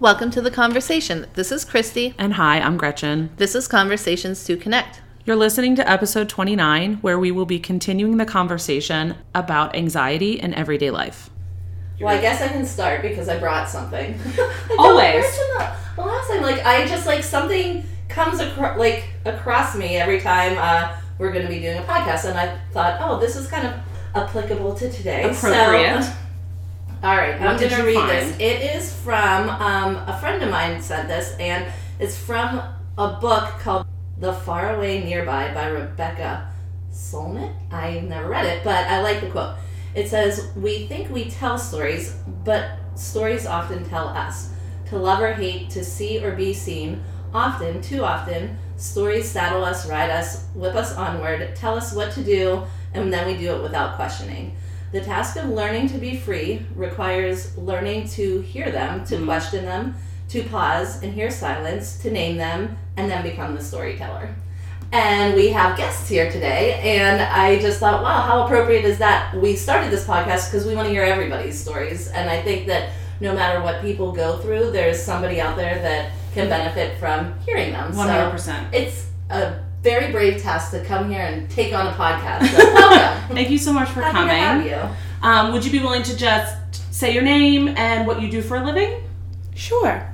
Welcome to the conversation. This is Christy. And hi, I'm Gretchen. This is Conversations to Connect. You're listening to episode 29, where we will be continuing the conversation about anxiety in everyday life. Well, I guess I can start because I brought something. Always. The, the last time, like I just like something comes across like across me every time uh, we're going to be doing a podcast, and I thought, oh, this is kind of applicable to today. Appropriate. So, all right, What I'm going to read this. It is from um, a friend of mine sent this, and it's from a book called The Far Away Nearby by Rebecca Solnit. I've never read it, but I like the quote. It says, We think we tell stories, but stories often tell us. To love or hate, to see or be seen, often, too often, stories saddle us, ride us, whip us onward, tell us what to do, and then we do it without questioning. The task of learning to be free requires learning to hear them, to question them, to pause and hear silence, to name them, and then become the storyteller. And we have guests here today, and I just thought, wow, how appropriate is that? We started this podcast because we want to hear everybody's stories, and I think that no matter what people go through, there's somebody out there that can benefit from hearing them. 100%. it's a very brave task to come here and take on a podcast. So welcome. Thank you so much for Happy coming. to have you. Um, would you be willing to just say your name and what you do for a living? Sure.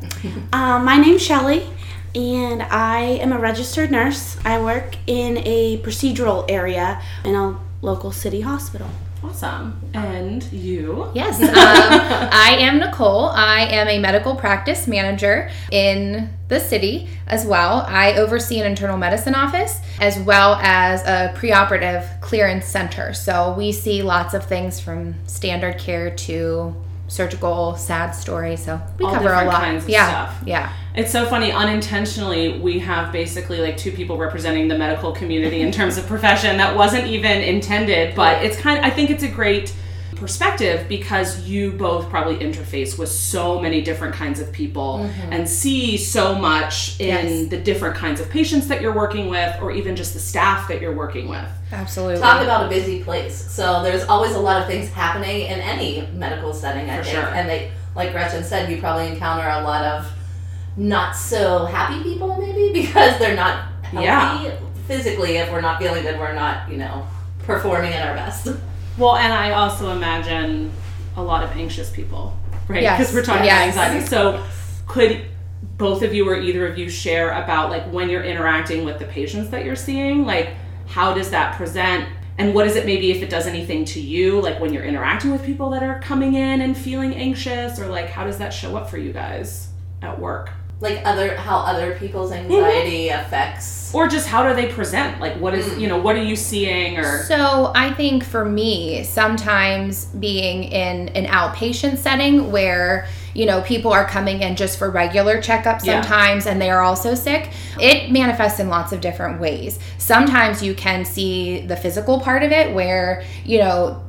um, my name's Shelly, and I am a registered nurse. I work in a procedural area in a local city hospital. Awesome. And you? Yes, um, I am Nicole. I am a medical practice manager in the city as well. I oversee an internal medicine office as well as a preoperative clearance center. So we see lots of things from standard care to surgical sad story. So we All cover a lot. kinds of yeah, stuff. yeah. It's so funny. Unintentionally, we have basically like two people representing the medical community in terms of profession. That wasn't even intended, but it's kind of, I think it's a great perspective because you both probably interface with so many different kinds of people mm-hmm. and see so much in Yes. the different kinds of patients that you're working with or even just the staff that you're working with. Absolutely. Talk about a busy place. So there's always a lot of things happening in any medical setting, I For think. sure. And they, like Gretchen said, you probably encounter a lot of not so happy people, maybe because they're not healthy Yeah. physically. If we're not feeling good, we're not, you know, performing at our best. Well, and I also imagine a lot of anxious people, right? Yes. Because we're talking Yes. about anxiety. So, could both of you or either of you share about like when you're interacting with the patients that you're seeing, like how does that present? And what is it maybe if it does anything to you, like when you're interacting with people that are coming in and feeling anxious, or like how does that show up for you guys at work? like other how other people's mm-hmm. anxiety affects. Or just how do they present? Like what is, mm. you know, what are you seeing or So I think for me, sometimes being in an outpatient setting where you know people are coming in just for regular checkups Yeah. sometimes and they are also sick it manifests in lots of different ways sometimes you can see the physical part of it where you know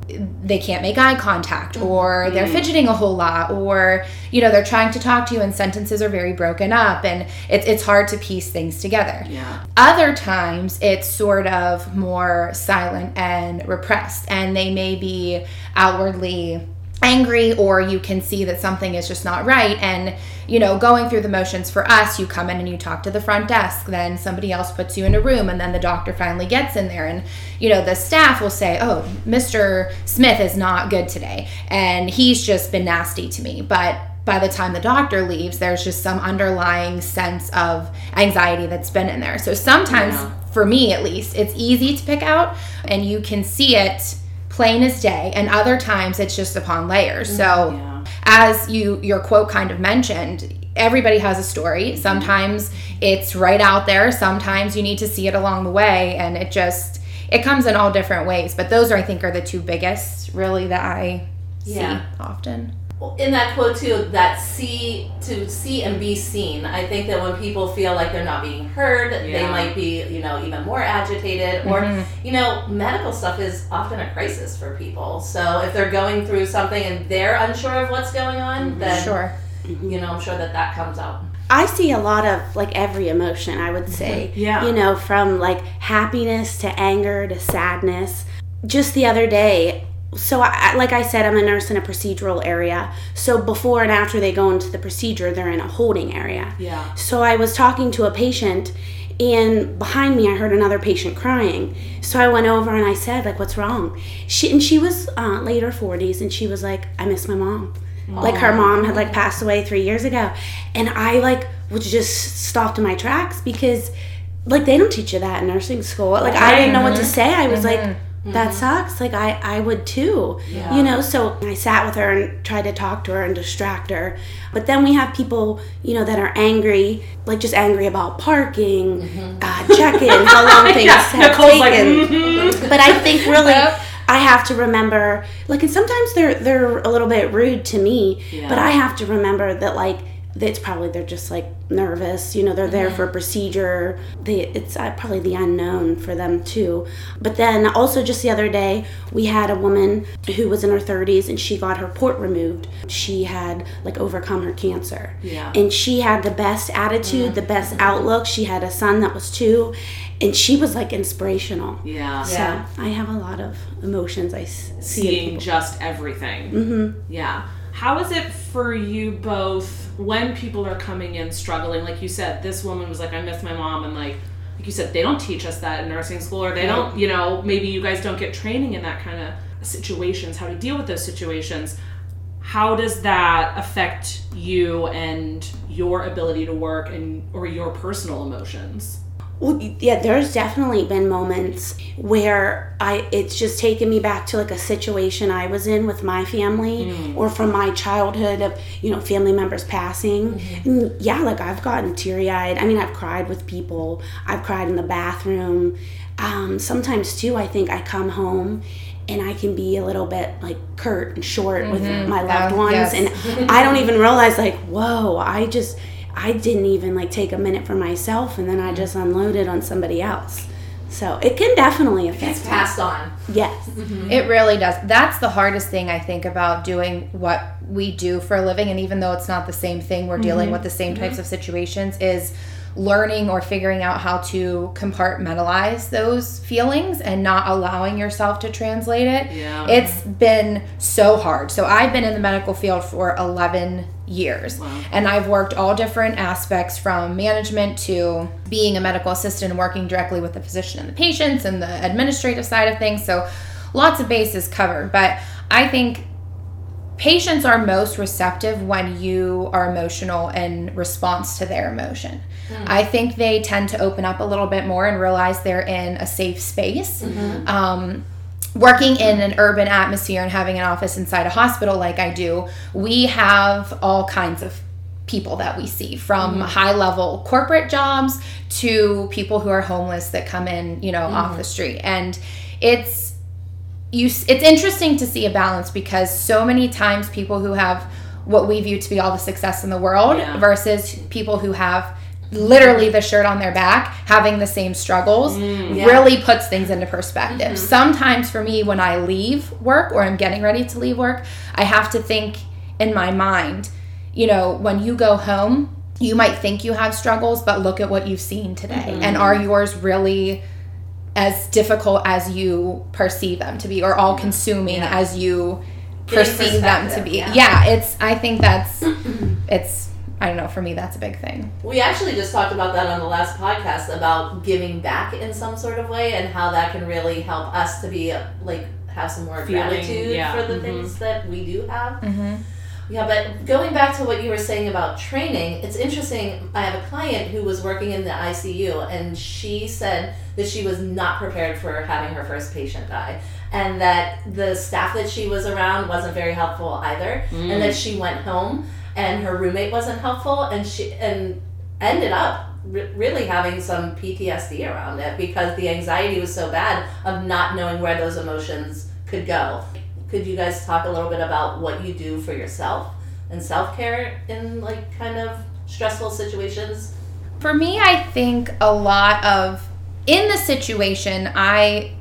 they can't make eye contact or they're mm-hmm. fidgeting a whole lot or you know they're trying to talk to you and sentences are very broken up and it's, it's hard to piece things together yeah. other times it's sort of more silent and repressed, and they may be outwardly angry, or you can see that something is just not right. And, you know, going through the motions for us, you come in and you talk to the front desk, then somebody else puts you in a room, and then the doctor finally gets in there. And, you know, the staff will say, Oh, Mr. Smith is not good today, and he's just been nasty to me. But by the time the doctor leaves, there's just some underlying sense of anxiety that's been in there. So sometimes, Yeah. for me at least, it's easy to pick out and you can see it plain as day. And other times it's just upon layers. Mm, so Yeah. as you your quote kind of mentioned, everybody has a story. Mm-hmm. Sometimes it's right out there, sometimes you need to see it along the way and it just it comes in all different ways. But those are I think are the two biggest really that I see often. In that quote too that see to see and be seen i think that when people feel like they're not being heard they might be you know even more agitated or mm-hmm. you know medical stuff is often a crisis for people so if they're going through something and they're unsure of what's going on mm-hmm. then Sure. you know i'm sure that that comes out I see a lot of like every emotion, I would say. Yeah. You know, from like happiness to anger to sadness. Just the other day, so I, like I said, I'm a nurse in a procedural area. So before and after they go into the procedure, they're in a holding area. Yeah. So I was talking to a patient, and behind me, I heard another patient crying. So I went over and I said, like, "What's wrong?" She and she was uh, late her 40s, and she was like, "I miss my mom." Like her mom had like passed away three years ago, and I like was just stopped in my tracks because like they don't teach you that in nursing school. Like I didn't know what to say. I was like, that sucks. Like I I would too. You know, so I sat with her and tried to talk to her and distract her. But then we have people, you know, that are angry, like just angry about parking, uh, check-in, how long things Yeah, have Nicole's like, taken. "Mhm." But I think really Yep. I have to remember like and sometimes they're they're a little bit rude to me, but I have to remember that like it's probably they're just like nervous, you know, they're there for a procedure. They it's uh, probably the unknown for them too. But then also just the other day, we had a woman who was in her 30s and she got her port removed. She had like overcome her cancer. Yeah. And she had the best attitude, the best outlook. She had a son that was 2 and she was like inspirational. Yeah. So Yeah. I have a lot of emotions i see seeing just everything. Mm-hmm. Yeah. How is it for you both when people are coming in struggling? Like you said, this woman was like, I miss my mom, and like, like you said, they don't teach us that in nursing school, or they don't, you know, maybe you guys don't get training in that kind of situations, how to deal with those situations. How does that affect you and your ability to work and or your personal emotions? Well, yeah, there's definitely been moments where I it's just taken me back to like a situation I was in with my family mm. or from my childhood of you know family members passing. Mm-hmm. And yeah, like I've gotten teary eyed. I mean, I've cried with people. I've cried in the bathroom. Um, sometimes too, I think I come home. And I can be a little bit like curt and short with mm-hmm. my loved ones, yes. and I don't even realize like, whoa, I just I didn't even like take a minute for myself and then I just unloaded on somebody else. So it can definitely affect It's me. passed on. Yes. Mm-hmm. It really does. That's the hardest thing I think about doing what we do for a living. And even though it's not the same thing, we're dealing mm-hmm. with the same types mm-hmm. of situations, is learning or figuring out how to compartmentalize those feelings and not allowing yourself to translate it. Yeah. It's been so hard. So I've been in the medical field for 11 years and I've worked all different aspects from management to being a medical assistant and working directly with the physician and the patients and the administrative side of things. So lots of bases covered. But I think patients are most receptive when you are emotional in response to their emotion. I think they tend to open up a little bit more and realize they're in a safe space. Um, working in an urban atmosphere and having an office inside a hospital like I do, we have all kinds of people that we see from mm-hmm. high level corporate jobs to people who are homeless that come in, you know, mm-hmm. off the street. And it's you it's interesting to see a balance because so many times people who have what we view to be all the success in the world Yeah. versus people who have literally the shirt on their back having the same struggles mm. really puts things into perspective. Mm-hmm. Sometimes for me when I leave work or I'm getting ready to leave work, I have to think in my mind, you know, when you go home, you might think you have struggles, but look at what you've seen today. Mm-hmm. And are yours really as difficult as you perceive them to be or all consuming Yeah. as you perceive them to be. yeah. Yeah. it's I think that's it's I don't know, for me that's a big thing. We actually just talked about that on the last podcast about giving back in some sort of way and how that can really help us to be like have some more Feeling, gratitude yeah, for the mhm. things that we do have. Yeah, but going back to what you were saying about training, it's interesting. I have a client who was working in the ICU, and she said that she was not prepared for having her first patient die, and that the staff that she was around wasn't very helpful either, and that she went home and her roommate wasn't helpful, and she and ended up re- really having some PTSD around it because the anxiety was so bad of not knowing where those emotions could go. Could you guys talk a little bit about what you do for yourself and self care in like kind of stressful situations? For me, I think a lot of in the situation, I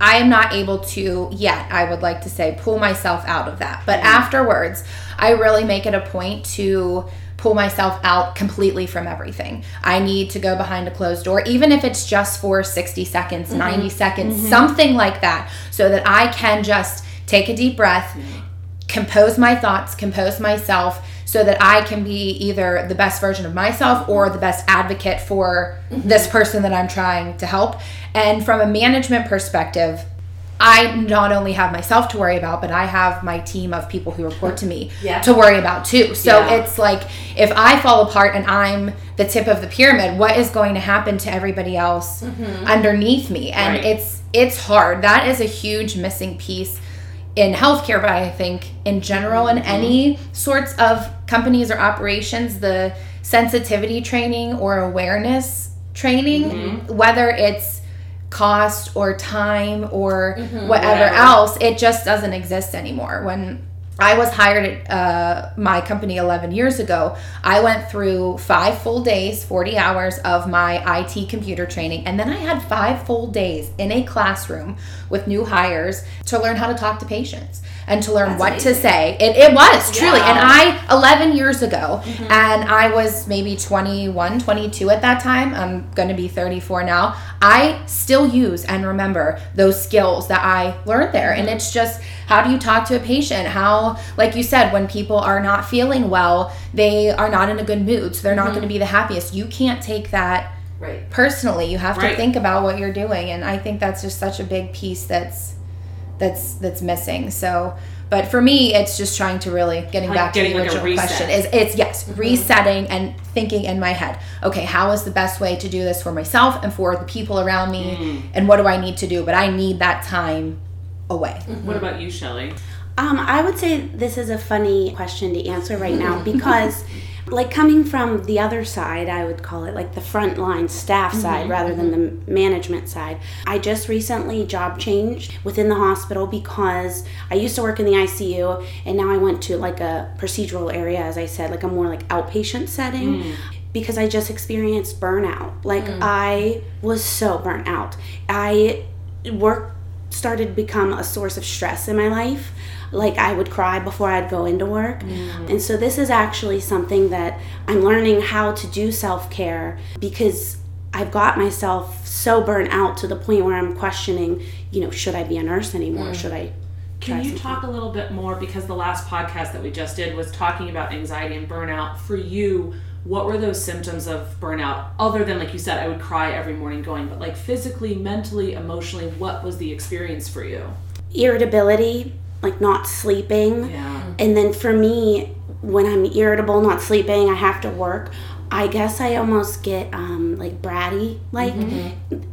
I am not able to yet, I would like to say, pull myself out of that. But mm-hmm. afterwards, I really make it a point to pull myself out completely from everything. I need to go behind a closed door, even if it's just for 60 seconds, mm-hmm. 90 seconds, mm-hmm. something like that, so that I can just take a deep breath, compose my thoughts, compose myself so that I can be either the best version of myself or the best advocate for mm-hmm. this person that I'm trying to help. And from a management perspective, I not only have myself to worry about, but I have my team of people who report to me Yeah. to worry about too. So Yeah. it's like if I fall apart and I'm the tip of the pyramid, what is going to happen to everybody else mm-hmm. underneath me? And Right. it's it's hard. That is a huge missing piece in healthcare, but I think in general in mm-hmm. any sorts of companies or operations, the sensitivity training or awareness training, mm-hmm. whether it's cost or time or whatever, Whatever. else, it just doesn't exist anymore. When I was hired at uh, my company 11 years ago. I went through five full days, 40 hours of my IT computer training, and then I had five full days in a classroom with new hires to learn how to talk to patients and to learn That's what to say. It, it was truly. And I, 11 years ago, Mm-hmm. and I was maybe 21, 22 at that time. I'm going to be 34 now. I still use and remember those skills that I learned there. And Mm-hmm. it's just how do you talk to a patient? How, like you said, when people are not feeling well, they are not in a good mood. So they're not Mm-hmm. going to be the happiest. You can't take that Right. personally. You have to think about what you're doing. And I think that's just such a big piece that's that's that's missing. So but for me, it's just trying to really getting Like back to the original reset. question is it's yes mm-hmm. resetting and thinking in my head. Okay, how is the best way to do this for myself and for the people around me, mm. and what do I need to do? But I need that time away. Mm-hmm. What about you, Shelly? Um, I would say this is a funny question to answer right now because, like, coming from the other side, I would call it like the frontline staff mm-hmm, side rather than mm-hmm. the management side. I just recently job changed within the hospital because I used to work in the ICU and now I went to like a procedural area, as I said, like a more like outpatient setting. Mm. Because I just experienced burnout. Like, mm. I was so burnt out. I work started to become a source of stress in my life. Like I would cry before I'd go into work. Mm. And so this is actually something that I'm learning how to do self-care because I've got myself so burnt out to the point where I'm questioning, you know, should I be a nurse anymore? Mm. Should I Can you something? talk a little bit more because the last podcast that we just did was talking about anxiety and burnout. For you, what were those symptoms of burnout other than like you said I would cry every morning going, but like physically, mentally, emotionally, what was the experience for you? irritability, like not sleeping. Yeah. And then for me, when I'm irritable, not sleeping, I have to work. I guess I almost get um, like bratty, like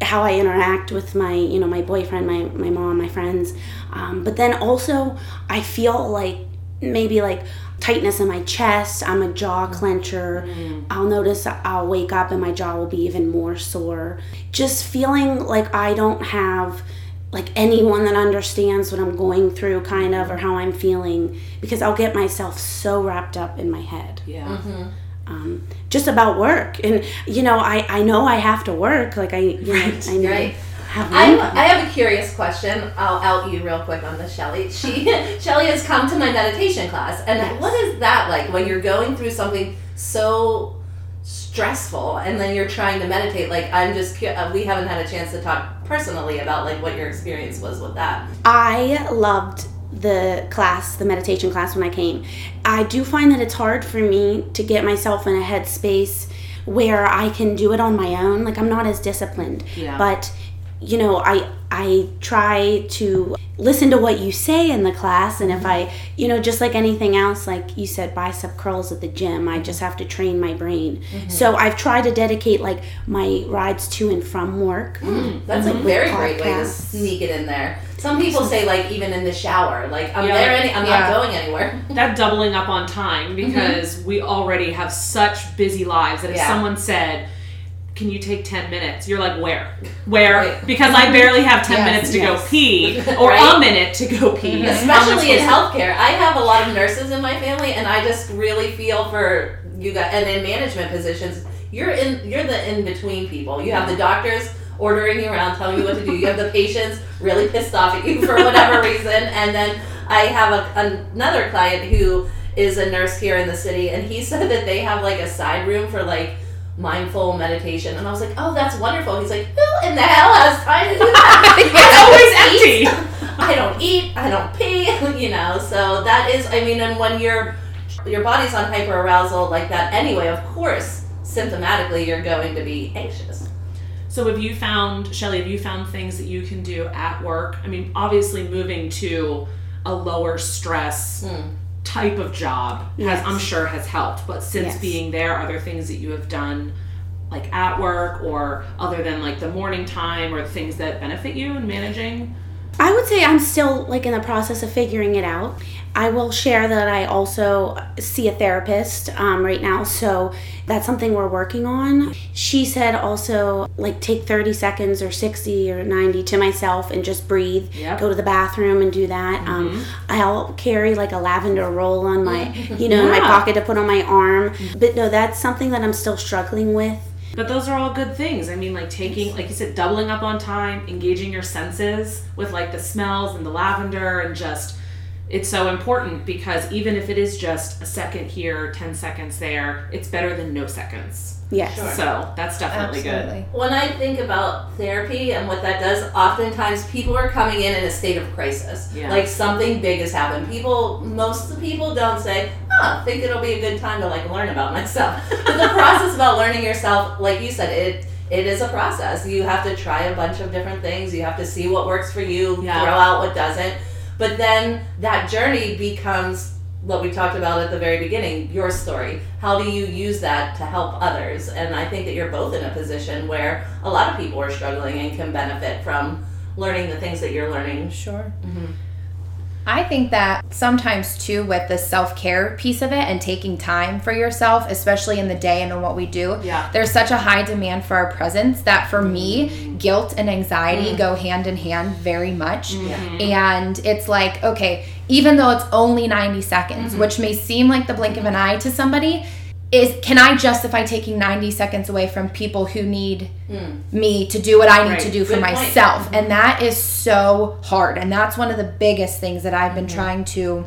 how I interact with my, you know, my boyfriend, my my mom, my friends. Um, but then also, I feel like maybe like tightness in my chest. I'm a jaw clencher. I'll notice I'll wake up and my jaw will be even more sore. Just feeling like I don't have like anyone that understands what I'm going through, kind of, or how I'm feeling, because I'll get myself so wrapped up in my head, Yeah. um, just about work. And you know, I I know I have to work. Like I, you know, I know right. have I'm. I have a curious question. I'll out you real quick on this, Shelly. She Shelly has come to my meditation class, and Yes. what is that like when you're going through something so stressful, and then you're trying to meditate? Like I'm just uh, we haven't had a chance to talk personally about like what your experience was with that. I loved the class, the meditation class when I came. I do find that it's hard for me to get myself in a headspace where I can do it on my own. Like I'm not as disciplined. Yeah. But you know, I I try to listen to what you say in the class and if I, you know, just like anything else like you said bicep curls at the gym, I just have to train my brain. Mm-hmm. So I've tried to dedicate like my rides to and from work. Mm, that's a mm-hmm. very great way to sneak it in there. Some people say like even in the shower, like I'm Yeah, there, any, I'm yeah. not going anywhere. that doubling up on time mm-hmm. because we already have such busy lives that if Yeah. someone said can you take 10 minutes you're like where where Right. because i barely have 10 Yes, minutes to yes. go pee or Right. a minute to go pee How am I especially in healthcare. I have a lot of nurses in my family, and I just really feel for you guys. And in management positions, you're in you're the in between people. You have the doctors ordering you around, telling you what to do. You have the patients really pissed off at you for whatever reason, and then I have a, another client who is a nurse here in the city, and he said that they have like a side room for like mindful meditation. And I was like oh that's wonderful. He's like who in the hell has time to do that? It's always empty. I don't eat, I don't pee, you know. So that is, I mean, and when your your body's on hyperarousal like that anyway, of course, symptomatically you're going to be anxious. So have you found, Shelly, have you found things that you can do at work? I mean, obviously moving to a lower stress hmm. Type of job Yes. has I'm sure has helped. But since Yes. being there, are there things that you have done like at work or other than like the morning time or things that benefit you in managing? I would say I'm still like in the process of figuring it out. I will share that I also see a therapist um, right now, so that's something we're working on. She said also like take 30 seconds or 60 or 90 to myself and just breathe. Yep. Go to the bathroom and do that. Um, I'll carry like a lavender roll on my, you know, in my pocket to put on my arm. But no, that's something that I'm still struggling with. But those are all good things. I mean, like taking, like you said, doubling up on time, engaging your senses with like the smells and the lavender, and just it's so important because even if it is just a second here, 10 seconds there, it's better than no seconds. Yes. So that's definitely Absolutely. When I think about therapy and what that does, oftentimes people are coming in in a state of crisis. Yeah. Like something big has happened. People, most of the people don't say, "Huh, think it'll be a good time to like learn about myself." but the process about learning yourself, like you said, it it is a process. You have to try a bunch of different things. You have to see what works for you, Yeah. throw out what doesn't. But then that journey becomes what we talked about at the very beginning your story. How do you use that to help others? And I think that you're both in a position where a lot of people are struggling and can benefit from learning the things that you're learning. Sure. Mm-hmm. I think that sometimes too, with the self care piece of it and taking time for yourself, especially in the day and in what we do, Yeah. there's such a high demand for our presence that for me, mm-hmm. guilt and anxiety mm-hmm. go hand in hand very much. And it's like, okay, even though it's only 90 seconds, mm-hmm. which may seem like the blink of an eye to somebody, is can I justify taking 90 seconds away from people who need mm. me to do what I need Right. to do for Good point. myself? Mm-hmm. And that is so hard. And that's one of the biggest things that I've been mm-hmm. trying to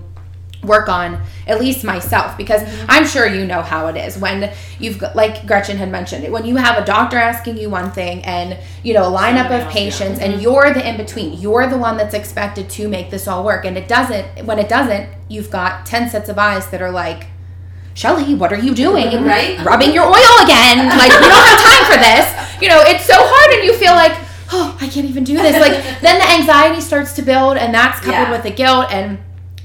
work on at least myself because mm-hmm. I'm sure you know how it is when you've got like Gretchen had mentioned it when you have a doctor asking you one thing and you know a lineup of else, yeah. patients and mm-hmm. you're the in between you're the one that's expected to make this all work and it doesn't when it doesn't you've got 10 sets of eyes that are like Shelly, what are you doing? Mm-hmm. Right. Rubbing your oil again. Like, we don't have time for this. You know, it's so hard, and you feel like, oh, I can't even do this. Like, then the anxiety starts to build, and that's coupled Yeah. with the guilt. And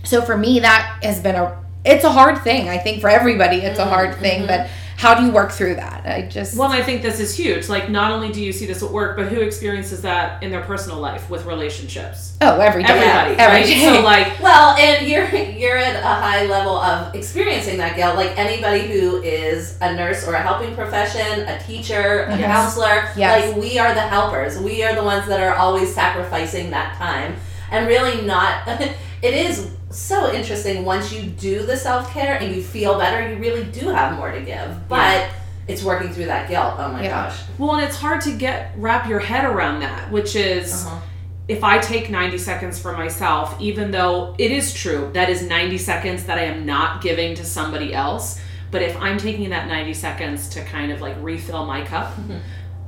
so for me, that has been a, it's a hard thing. I think for everybody, it's a hard mm-hmm, thing. Mm-hmm. But how do you work through that? I just, Well, I think this is huge. Like, not only do you see this at work, but who experiences that in their personal life with relationships? oh, every day. Everybody, Every right? day. So, like, Well, and you're you're at a high level of experiencing that guilt. Like anybody who is a nurse or a helping profession, a teacher, a Yes. counselor, Yes. like we are the helpers. We are the ones that are always sacrificing that time and really not. it is so interesting once you do the self care and you feel better. You really do have more to give, but. It's working through that guilt. Oh my Yeah. gosh. well, and it's hard to get wrap your head around that, which is. Uh-huh. if I take 90 seconds for myself, even though it is true that is 90 seconds that I am not giving to somebody else, but if I'm taking that 90 seconds to kind of like refill my cup, mm-hmm.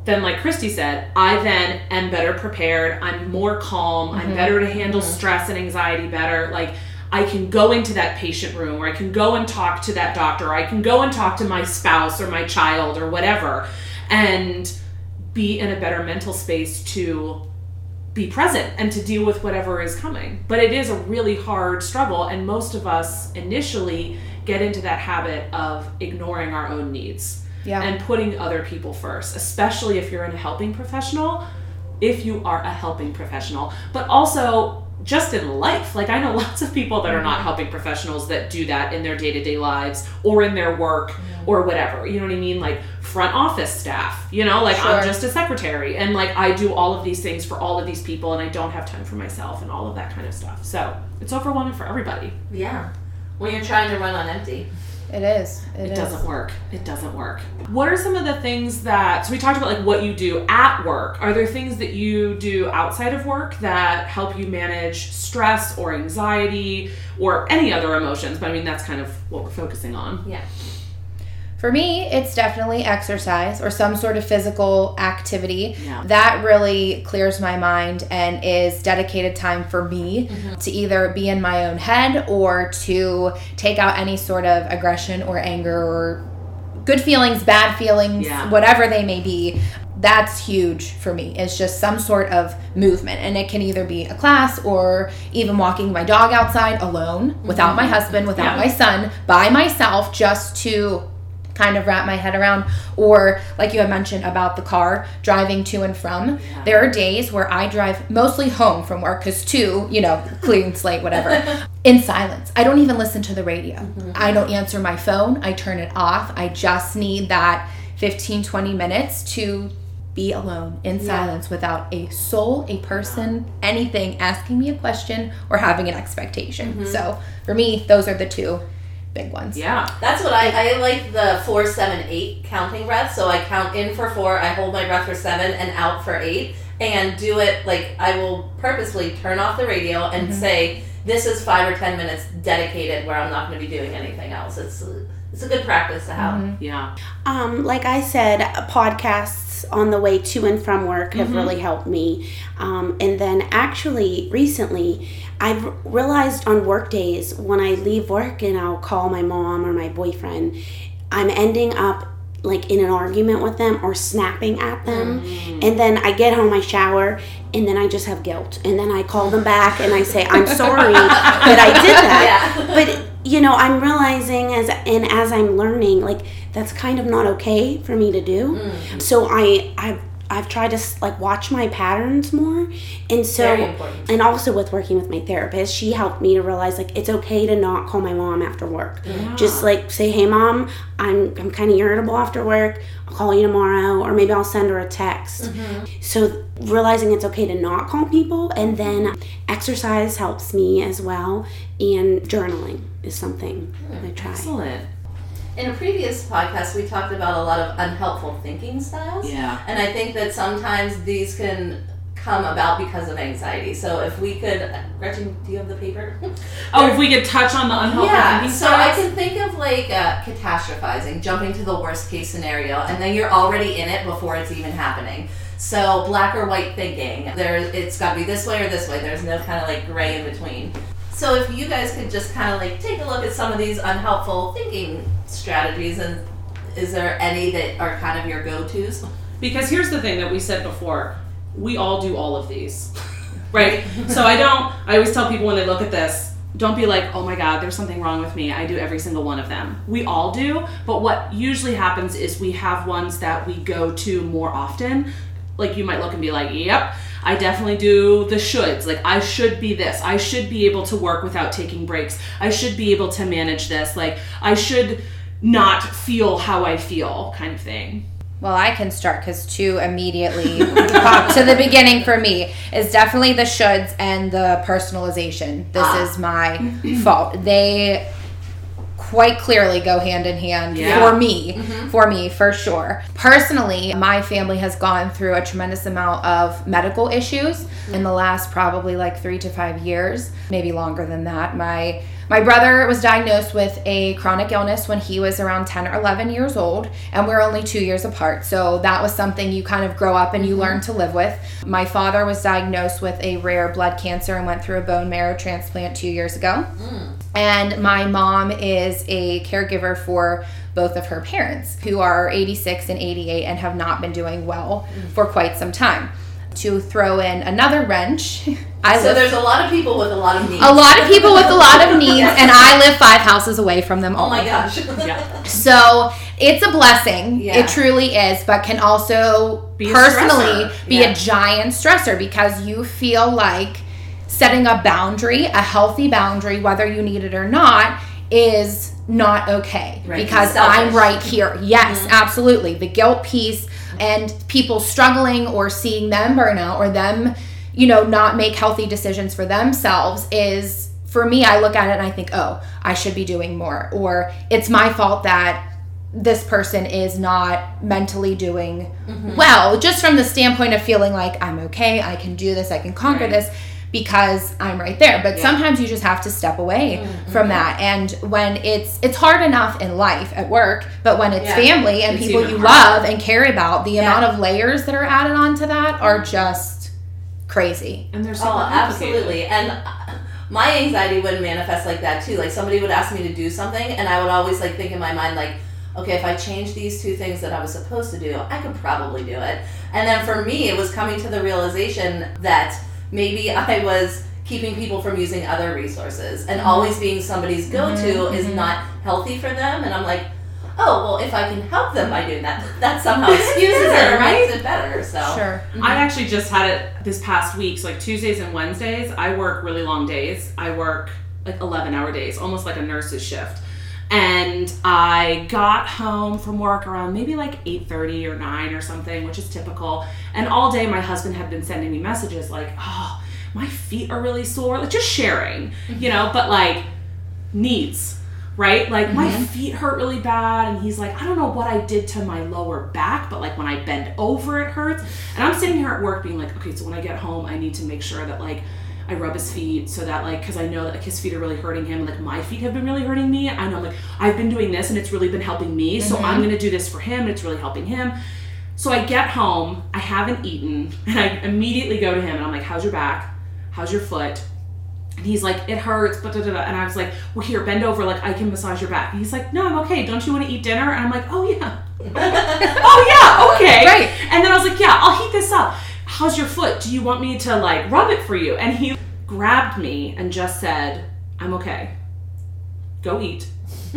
then like Christy said, I then am better prepared. I'm more calm. I'm mm-hmm. better to handle mm-hmm. stress and anxiety better. Like I can go into that patient room or I can go and talk to that doctor or I can go and talk to my spouse or my child or whatever and be in a better mental space to be present and to deal with whatever is coming. But it is a really hard struggle, and most of us initially get into that habit of ignoring our own needs Yeah. and putting other people first, especially if you're in a helping professional, if you are a helping professional, but also just in life. Like, I know lots of people that are not mm-hmm. helping professionals that do that in their day to day lives or in their work or whatever. You know what I mean? Like, front office staff, you know, like I'm just a secretary and like I do all of these things for all of these people and I don't have time for myself and all of that kind of stuff. So it's overwhelming for everybody. Yeah. When you're trying to run on empty. It is. It is. It doesn't work. It doesn't work. What are some of the things that so we talked about like what you do at work? Are there things that you do outside of work that help you manage stress or anxiety or any other emotions? But I mean that's kind of what we're focusing on. Yeah. For me, it's definitely exercise or some sort of physical activity. Yeah. That really clears my mind and is dedicated time for me mm-hmm. to either be in my own head or to take out any sort of aggression or anger or good feelings, bad feelings, Yeah. whatever they may be. That's huge for me. It's just some sort of movement. And it can either be a class or even walking my dog outside alone, without mm-hmm. my husband, without Yeah. my son, by myself, just to kind of wrap my head around. Or, like you had mentioned about the car driving to and from, there are days where I drive mostly home from work because, two, you know, clean slate, whatever, in silence. I don't even listen to the radio. Mm-hmm. I don't answer my phone, I turn it off. I just need that 15, 20 minutes to be alone in silence without a soul, a person, anything asking me a question or having an expectation. Mm-hmm. So, for me, those are the two big ones. Yeah. That's what I, I like the four, seven, eight counting breath. So I count in for four, I hold my breath for seven, and out for eight, and do it like I will purposely turn off the radio and say, "This is five or ten minutes dedicated where I'm not going to be doing anything else." It's it's a good practice to have. Yeah. Um, like I said, podcasts on the way to and from work have really helped me. Um, and then actually, recently, I've realized on work days when I leave work and I'll call my mom or my boyfriend, I'm ending up like in an argument with them or snapping at them. And then I get home, I shower, and then I just have guilt. And then I call them back and I say, I'm sorry that I did that. Yeah. But you know, I'm realizing as and as I'm learning, like that's kind of not okay for me to do. So I I've I've tried to like watch my patterns more, and so and also with working with my therapist, she helped me to realize like it's okay to not call my mom after work. Just like say, hey mom, I'm I'm kind of irritable after work. I'll call you tomorrow, or maybe I'll send her a text. So realizing it's okay to not call people, and then exercise helps me as well, and journaling is something I try. Excellent. In a previous podcast, we talked about a lot of unhelpful thinking styles. Yeah. And I think that sometimes these can come about because of anxiety. So if we could, Gretchen, do you have the paper? Oh, if we could touch on the unhelpful yeah. So I can think of like uh, catastrophizing, jumping to the worst case scenario, and then you're already in it before it's even happening. So black or white thinking, there it's got to be this way or this way. There's no kind of like gray in between. So if you guys could just kind of like take a look at some of these unhelpful thinking strategies, and is there any that are kind of your go-tos? Because here's the thing that we said before we all do all of these, right? so I don't, I always tell people when they look at this, don't be like, oh my God, there's something wrong with me. I do every single one of them. We all do, but what usually happens is we have ones that we go to more often. Like you might look and be like, yep. I definitely do the shoulds. Like, I should be this. I should be able to work without taking breaks. I should be able to manage this. Like, I should not feel how I feel, kind of thing. Well, I can start because two immediately pop to the beginning for me is definitely the shoulds and the personalization. This Ah. is my fault. They quite clearly go hand in hand Yeah. for me, mm-hmm. for me for sure. Personally, my family has gone through a tremendous amount of medical issues in the last probably like 3 to 5 years, maybe longer than that. My my brother was diagnosed with a chronic illness when he was around 10 or 11 years old, and we're only two years apart. So that was something you kind of grow up and you mm-hmm. learn to live with. My father was diagnosed with a rare blood cancer and went through a bone marrow transplant two years ago. Mm. And my mom is a caregiver for both of her parents, who are 86 and 88 and have not been doing well mm. for quite some time. To throw in another wrench, I So live there's a lot of people with a lot of needs. a lot of people with a lot of needs, and I live five houses away from them all. Oh my gosh. Yeah. So it's a blessing. Yeah. It truly is, but can also Be personally stressor. be Yeah. a giant stressor because you feel like setting a boundary, a healthy boundary, whether you need it or not, is not okay Right. because I'm right here. Yes, mm-hmm. absolutely. The guilt piece and people struggling or seeing them burn out or them, you know, not make healthy decisions for themselves is for me, I look at it and I think, oh, I should be doing more. Or it's my fault that this person is not mentally doing mm-hmm. well, just from the standpoint of feeling like I'm okay, I can do this, I can conquer Right. this. Because I'm right there. But Yeah. sometimes you just have to step away from that. And when it's it's hard enough in life at work, but when it's Yeah. family and It's people you harder. love and care about, the Yeah. amount of layers that are added onto that are just crazy. And they're super Oh, complicated. absolutely. And uh, my anxiety would manifest like that too. Like somebody would ask me to do something, and I would always like think in my mind like, okay, if I change these two things that I was supposed to do, I could probably do it. And then for me, it was coming to the realization that maybe I was keeping people from using other resources, and mm-hmm. always being somebody's go-to mm-hmm. is mm-hmm. not healthy for them. And I'm like. Oh well, if I can help them by doing that, that somehow excuses it or Right? makes it better. So Sure. I actually just had it this past week. So like Tuesdays and Wednesdays, I work really long days. I work like 11 hour days, almost like a nurse's shift. And I got home from work around maybe like 8:30 or 9 or something, which is typical. And all day my husband had been sending me messages like, "Oh, my feet are really sore." Like just sharing, you know, but like needs right? Like my mm-hmm. feet hurt really bad, and he's like, I don't know what I did to my lower back, but like when I bend over, it hurts. And I'm sitting here at work being like, okay, so when I get home, I need to make sure that like I rub his feet so that like because I know that like his feet are really hurting him, and like my feet have been really hurting me. I know like I've been doing this and it's really been helping me, so I'm mm-hmm. gonna do this for him, and it's really helping him. So I get home, I haven't eaten, and I immediately go to him and I'm like, How's your back? How's your foot? And he's like, it hurts, but da, da, da. and I was like, well, here, bend over, like I can massage your back. And he's like, no, I'm okay. Don't you want to eat dinner? And I'm like, oh yeah, oh yeah, okay, Right. And then I was like, yeah, I'll heat this up. How's your foot? Do you want me to like rub it for you? And he grabbed me and just said, I'm okay. Go eat.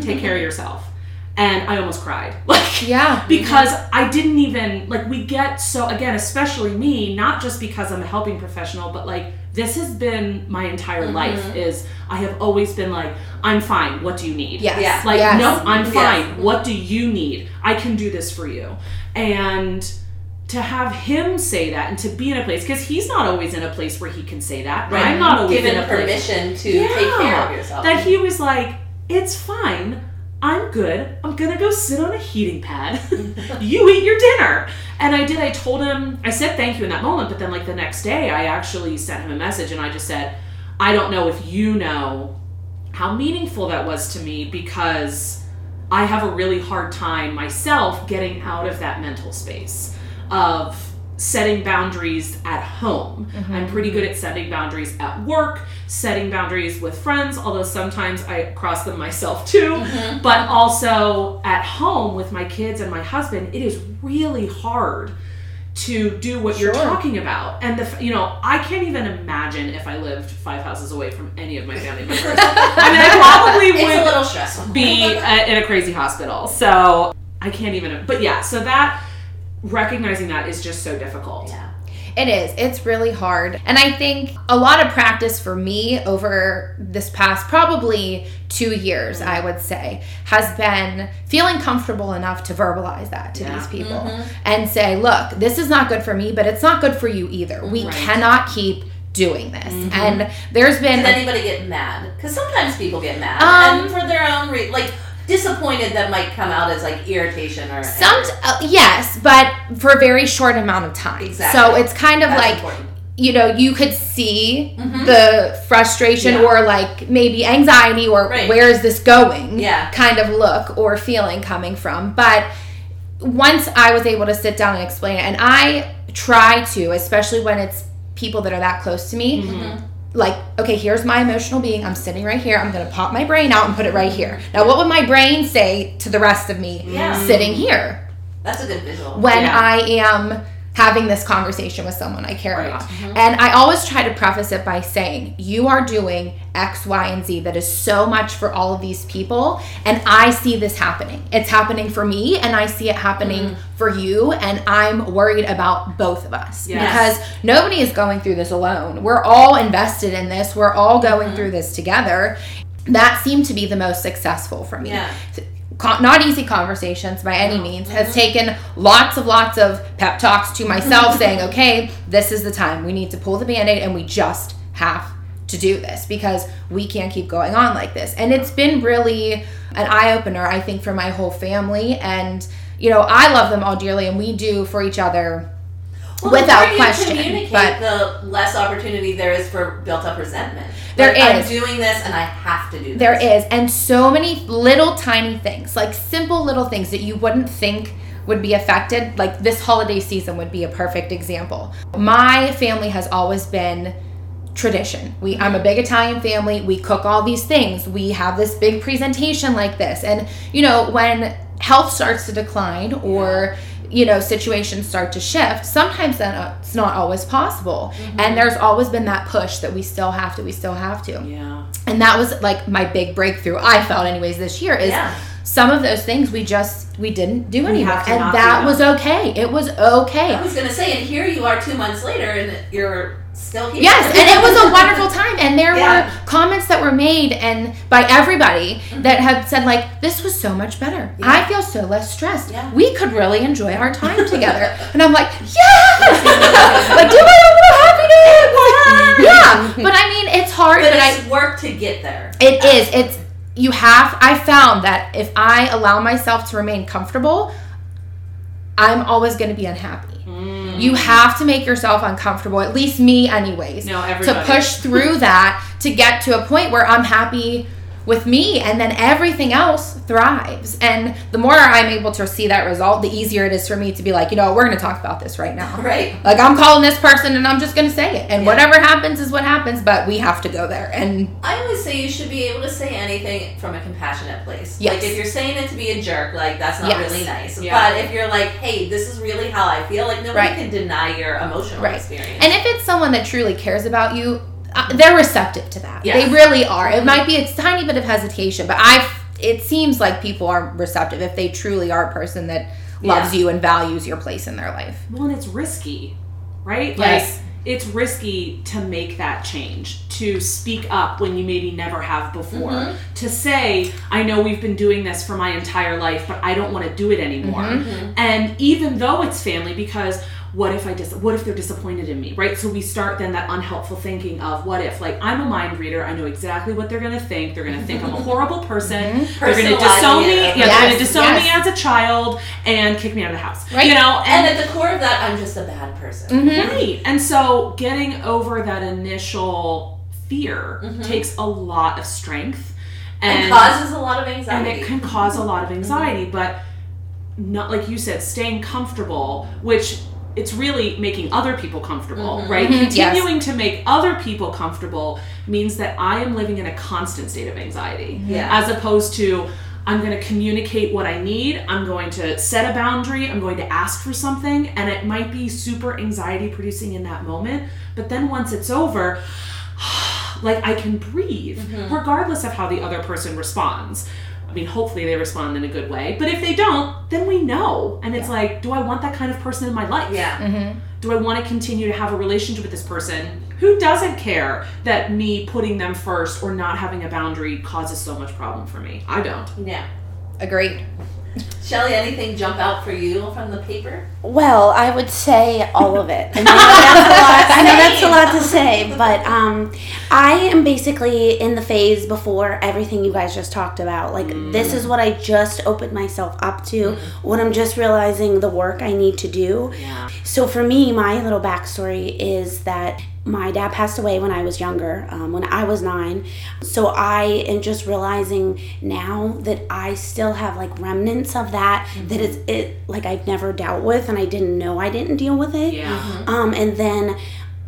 Take care of yourself. And I almost cried. Like Yeah. because I didn't even like we get so again, especially me, not just because I'm a helping professional, but like this has been my entire mm-hmm. life is I have always been like, I'm fine, what do you need? Yes. Yeah. Like, yes. no, I'm Yes. fine. What do you need? I can do this for you. And to have him say that and to be in a place because he's not always in a place where he can say that. Right. I'm not always given in a place permission to take care of yourself. that he was like, it's fine. I'm good. I'm gonna go sit on a heating pad. you eat your dinner. And I did. I told him, I said thank you in that moment, but then like the next day, I actually sent him a message and I just said, I don't know if you know how meaningful that was to me because I have a really hard time myself getting out of that mental space of setting boundaries at home. Mm-hmm. I'm pretty good at setting boundaries at work, setting boundaries with friends, although sometimes I cross them myself too. Mm-hmm. But also at home with my kids and my husband, it is really hard to do what you're talking about. And the you know, I can't even imagine if I lived 5 houses away from any of my family members. I mean, I probably would a little stressful. be in a crazy hospital. So I can't even. But yeah, so that recognizing that is just so difficult. yeah. It is. It's really hard. And I think a lot of practice for me over this past probably two years, mm-hmm. I would say, has been feeling comfortable enough to verbalize that to Yeah. these people mm-hmm. and say, look, this is not good for me, but it's not good for you either. We Right. cannot keep doing this. Mm-hmm. And there's been. Did anybody get mad? Because sometimes people get mad, Um, and for their own re- like disappointed that might come out as like irritation or some uh, yes, but for a very short amount of time. Exactly. So it's kind of That's like important. you know, you could see the frustration Yeah. or like maybe anxiety or Right. where is this going Yeah. kind of look or feeling coming from. But once I was able to sit down and explain it, and I try to, especially when it's people that are that close to me, like, okay, here's my emotional being. I'm sitting right here. I'm going to pop my brain out and put it right here. Now, what would my brain say to the rest of me Yeah. sitting here? That's a good visual. when Yeah. I am having this conversation with someone I care Right. about. Mm-hmm. And I always try to preface it by saying, You are doing X, Y, and Z that is so much for all of these people. And I see this happening. It's happening for me, and I see it happening mm-hmm. for you. And I'm worried about both of us Yes. because nobody is going through this alone. We're all invested in this, we're all going mm-hmm. through this together. That seemed to be the most successful for me Yeah. Not easy conversations by any mm-hmm. means has taken lots of lots of pep talks to myself saying okay this is the time. We need to pull the band-aid and we just have to do this because we can't keep going on like this. And it's been really an eye-opener i think for my whole family. And you know i love them all dearly and we do for each other Well, without question. But the less opportunity there is for built-up resentment. There Like, I'm doing this, and I have to do this. There is, and so many little tiny things, like simple little things that you wouldn't think would be affected. Like this holiday season would be a perfect example. My family has always been tradition. We I'm a big Italian family. We cook all these things. We have this big presentation like this. And you know, when health starts to decline or you know situations start to shift sometimes then uh, it's not always possible. And there's always been that push that we still have to we still have to. Yeah. and that was like my big breakthrough i felt anyways this year is Yeah. some of those things we just we didn't do anymore. and that was okay. It was okay. I was gonna say, and here you are two months later, and you're still here. Yes, and it was a wonderful time. And there Yeah. were comments that were made and by everybody mm-hmm. that had said like, "This was so much better. I feel so less stressed. Yeah. We could really enjoy our time together." and I'm like, "Yes!" like, do my own little dance. yeah, but I mean, it's hard. But But, I, it's work to get there. it is. It's you have. I found that if I allow myself to remain comfortable, I'm always going to be unhappy. Mm. You have to make yourself uncomfortable, at least me, anyways. No, to push through that to get to a point where I'm happy with me and then everything else thrives. And the more I'm able to see that result, the easier it is for me to be like, you know, we're going to talk about this right now. Right. Like I'm calling this person and I'm just going to say it. And Yeah. whatever happens is what happens, but we have to go there. And I always say you should be able to say anything from a compassionate place. Yes. Like if you're saying it to be a jerk, like that's not Yes. really nice. Yeah. But if you're like, hey, this is really how I feel, like nobody Right. can deny your emotional Right. experience. And if it's someone that truly cares about you, uh, they're receptive to that. Yes. They really are. It might be a tiny bit of hesitation, but I. It seems like people are receptive if they truly are a person that loves Yeah. you and values your place in their life. Well, and it's risky, right? Yes. Like it's risky to make that change, to speak up when you maybe never have before, Mm-hmm. to say, I know we've been doing this for my entire life, but I don't want to do it anymore. Mm-hmm. And even though it's family, because what if I dis- what if they're disappointed in me, right? So we start then that unhelpful thinking of what if, like I'm a mind reader, I know exactly what they're gonna think. They're gonna think I'm a mm-hmm. horrible person. Mm-hmm. They're gonna disown me. Yeah, they're gonna Yes, disown me as a child and kick me out of the house. Right. You know, and at the core of that, I'm just a bad person. Mm-hmm. Right. And so getting over that initial fear takes a lot of strength And, and, causes a lot of anxiety. and it can cause a lot of anxiety, but not like you said, staying comfortable, which it's really making other people comfortable, right? Mhm, yes. Continuing to make other people comfortable means that I am living in a constant state of anxiety. Yeah. As opposed to I'm going to communicate what I need. I'm going to set a boundary. I'm going to ask for something. And it might be super anxiety producing in that moment. But then once it's over, like I can breathe, regardless of how the other person responds. I mean, hopefully they respond in a good way. But if they don't, then we know. And it's like, do I want that kind of person in my life? yeah. Mm-hmm. Do I want to continue to have a relationship with this person who doesn't care that me putting them first or not having a boundary causes so much problem for me? I don't. Yeah. Agreed. Shelly, anything jump out for you from the paper? Well, I would say all of it. I know that's a lot. I know that's a lot to say, but um, I am basically in the phase before everything you guys just talked about. Like this is what I just opened myself up to. What I'm just realizing the work I need to do. Yeah. So for me, my little backstory is that my dad passed away when I was younger, um, when I was nine. So I am just realizing now that I still have like remnants of that. That it's it like I've never dealt with, and I didn't know I didn't deal with it. Yeah. Um, and then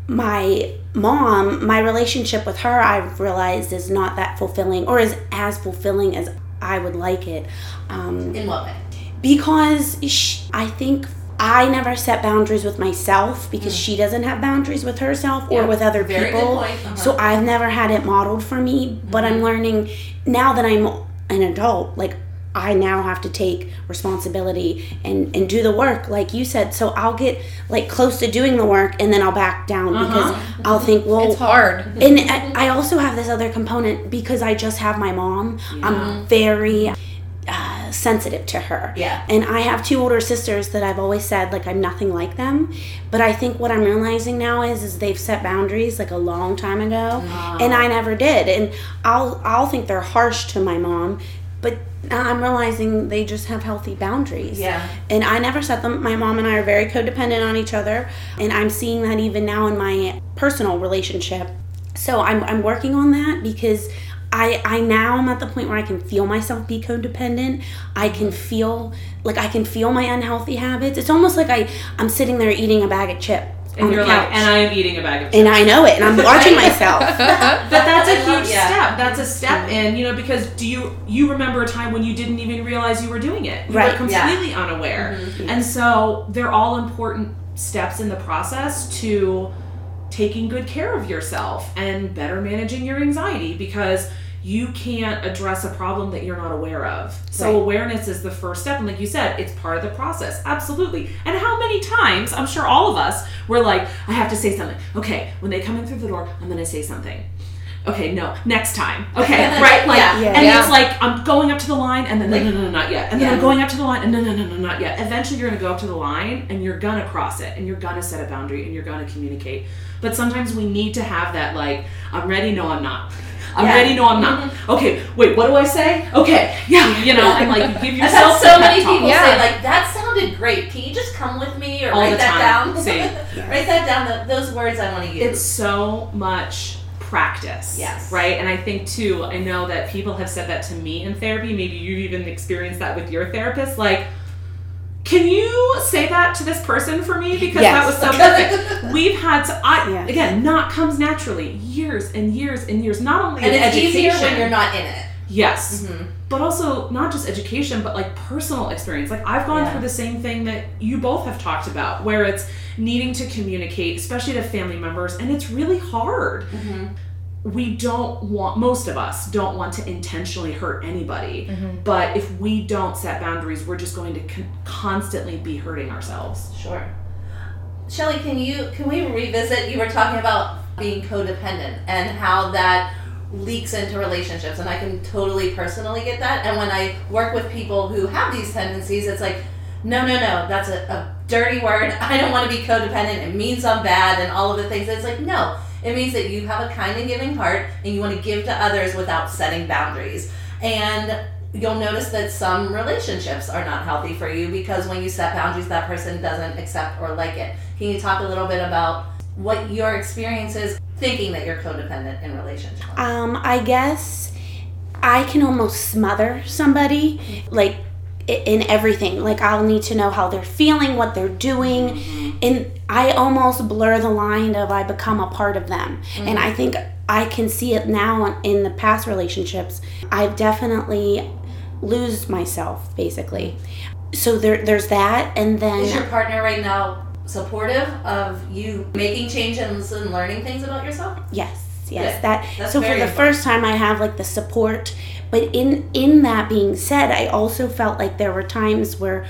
my mom, my relationship with her, I've realized is not that fulfilling, or is as fulfilling as I would like it. Um, In what way? because sh I think I never set boundaries with myself because she doesn't have boundaries with herself or Mm. Yeah, with other very people. uh-huh. Mm-hmm. So I've never had it modeled for me, but I'm learning now that I'm an adult, like I now have to take responsibility and and do the work like you said. So I'll get like close to doing the work and then I'll back down because I'll think, well, It's hard. and I I also have this other component because I just have my mom. I'm very uh, sensitive to her. Yeah. And I have two older sisters that I've always said like I'm nothing like them. But I think what I'm realizing now is is they've set boundaries like a long time ago, and I never did. And I'll I'll think they're harsh to my mom, but I'm realizing they just have healthy boundaries. Yeah. And I never set them. My mom and I are very codependent on each other. And I'm seeing that even now in my personal relationship. So I'm, I'm working on that because I, I now am at the point where I can feel myself be codependent. I can mm-hmm. feel like I can feel my unhealthy habits. It's almost like I, I'm sitting there eating a bag of chips. And you're the like, and I am eating a bag of chips. and I know it, and I'm watching myself. but that's a huge yeah. step. That's a step mm-hmm. in, you know, because do you you remember a time when you didn't even realize you were doing it? You Right, were yeah. completely unaware. Mm-hmm. And so they're all important steps in the process to taking good care of yourself and better managing your anxiety because you can't address a problem that you're not aware of. So Right. awareness is the first step and like you said, it's part of the process. Absolutely. And how many times, I'm sure all of us were like, I have to say something. Okay, when they come in through the door, I'm going to say something. Okay, no, next time. Okay, right? Like, Yeah. Yeah. and Yeah. it's like I'm going up to the line, and then no, no, no, no, not yet, and then Yeah. I'm going up to the line, and no, no, no, no, not yet. Eventually, you're gonna go up to the line, and you're gonna cross it, and you're gonna set a boundary, and you're gonna communicate. But sometimes we need to have that, like, I'm ready, no, I'm not. I'm Yeah. ready, no, I'm not. Mm-hmm. Okay, wait, what do I say? Okay, yeah, you know, and like you give I've yourself so many people Yeah. say like that sounded great. Can you just come with me or All write the that down? Write that down. The, those words I want to use. it's so much practice. Yes. Right? And I think too, I know that people have said that to me in therapy. Maybe you've even experienced that with your therapist. Like, can you say that to this person for me? Because that was so perfect. We've had to, I, Yes. again, not comes naturally. Years and years and years. Not only and it's education. easier when you're not in it. Yes. Mhm. But also not just education, but like personal experience. Like I've gone Yeah. through the same thing that you both have talked about, where it's needing to communicate, especially to family members, and it's really hard. We don't want, most of us don't want to intentionally hurt anybody, mm-hmm. but if we don't set boundaries, we're just going to con- constantly be hurting ourselves. Sure. Shelly, can you can we revisit? You were talking about being codependent and how that leaks into relationships, and I can totally personally get that. And when I work with people who have these tendencies, it's like, no, no, no, that's a, a dirty word. I don't want to be codependent. It means I'm bad, and all of the things. It's like no. It means that you have a kind and giving heart, and you want to give to others without setting boundaries. And you'll notice that some relationships are not healthy for you because when you set boundaries, that person doesn't accept or like it. Can you talk a little bit about what your experience is thinking that you're codependent in relationships? Um, I guess I can almost smother somebody, like in everything. Like I'll need to know how they're feeling, what they're doing, mm-hmm. and I almost blur the line of I become a part of them. And I mm-hmm. think I can see it now in the past relationships. I've definitely lose myself basically. So there, there's that, and then Is your partner right now supportive of you making changes and learning things about yourself? Yes, yes. That That's so for the important. first time I have like the support, but in in that being said, I also felt like there were times where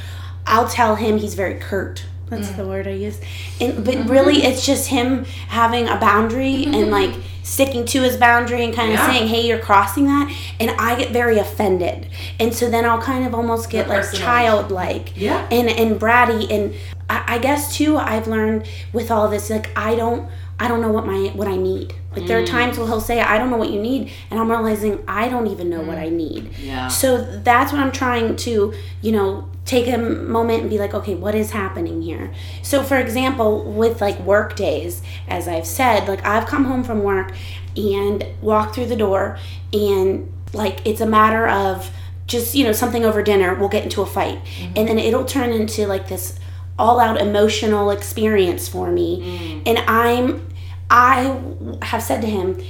I'll tell him he's very curt. That's Mm. the word I use. And but Mm-hmm. really it's just him having a boundary and like sticking to his boundary and kind of Yeah. saying, "Hey, you're crossing that." And I get very offended. And so then I'll kind of almost get like childlike Yeah. and and bratty and I, I guess too I've learned with all this like I don't I don't know what my what I need. Like there are mm. times where he'll say I don't know what you need and I'm realizing I don't even know what I mm. need. Yeah. So that's what I'm trying to, you know, take a moment and be like, okay, what is happening here? So for example, with like work days, as I've said, like I've come home from work and walked through the door and like it's a matter of just, you know, something over dinner, we'll get into a fight. Mm-hmm. And then it'll turn into like this all out emotional experience for me. Mm. And I'm I have said to him,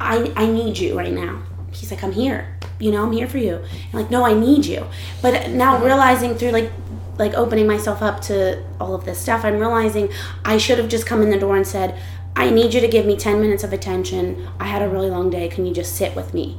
I I need you right now. He's like, I'm here. You know, I'm here for you. I'm like, no, I need you. But now uh-huh. realizing through like like opening myself up to all of this stuff, I'm realizing I should have just come in the door and said, I need you to give me 10 minutes of attention. I had a really long day. Can you just sit with me?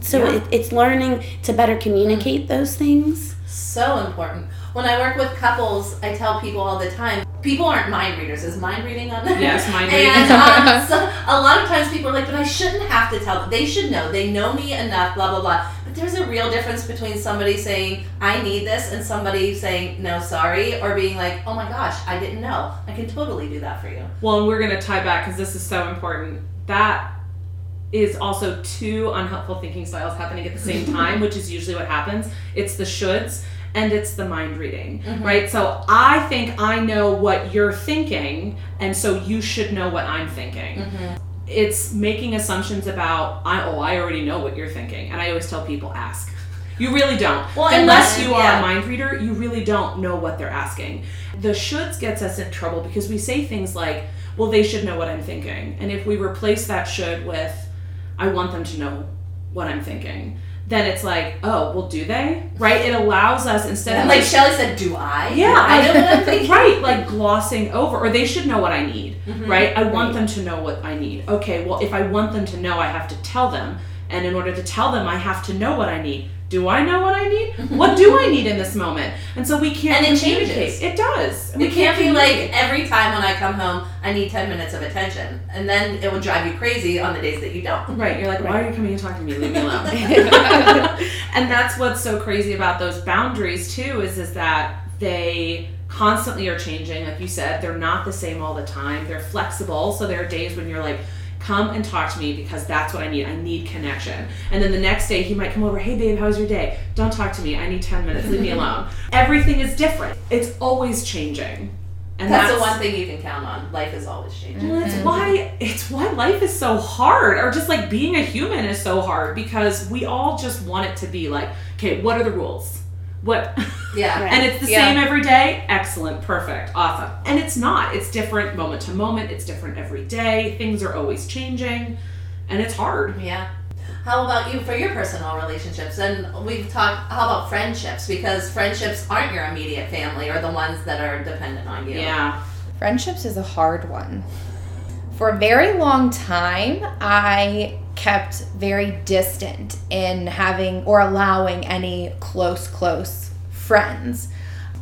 So Yeah. it, it's learning to better mm. communicate those things. So important. When I work with couples, I tell people all the time, people aren't mind readers. Is mind reading on that? Yes, mind And reading. um, so a lot of times people are like, but I shouldn't have to tell them. They should know. They know me enough, blah, blah, blah. But there's a real difference between somebody saying, I need this, and somebody saying, no, sorry, or being like, oh my gosh, I didn't know. I can totally do that for you. Well, and we're going to tie back because this is so important. That is also two unhelpful thinking styles happening at the same time, which is usually what happens. It's the shoulds and it's the mind reading, mm-hmm. right? So I think I know what you're thinking, and so you should know what I'm thinking. Mm-hmm. It's making assumptions about I oh I already know what you're thinking, and I always tell people ask. You really don't. Well, Unless unless- you are yeah. a mind reader, you really don't know what they're asking. The shoulds gets us in trouble because we say things like, well, they should know what I'm thinking. And if we replace that should with, I want them to know what I'm thinking, then it's like, oh, well, do they? Right? It allows us instead of like like, Shelly said, do I? yeah, I know what I'm thinking. right, like glossing over, or they should know what I need, Mm-hmm. right? I want them to know what I need. Okay, well, if I want them to know, I have to tell them, and in order to tell them, I have to know what I need. Do I know what I need? What do I need in this moment? And so we can't. And it changes. It does. It can't be like every time when I come home, I need 10 minutes of attention. And then it will drive you crazy on the days that you don't. Right, you're like, why are you coming and talking to me? Leave me alone. and that's what's so crazy about those boundaries too, is is that they constantly are changing. Like you said, they're not the same all the time. They're flexible. So there are days when you're like, come and talk to me because that's what I need. I need connection. And then the next day he might come over, hey babe, how's your day? Don't talk to me. I need 10 minutes. Leave me alone. Everything is different. It's always changing. And That's, the one thing you can count on. Life is always changing. well, it's mm-hmm. why it's why life is so hard, or just like being a human is so hard because we all just want it to be like, okay, what are the rules? What? Yeah. and it's the Yeah. same every day. Excellent, perfect, awesome. And it's not. It's different moment to moment. It's different every day. Things are always changing, and it's hard. Yeah. How about you for your personal relationships? And we've talked, how about friendships? Because friendships aren't your immediate family or the ones that are dependent on you. Yeah. Friendships is a hard one. For a very long time, I kept very distant in having or allowing any close, close friends.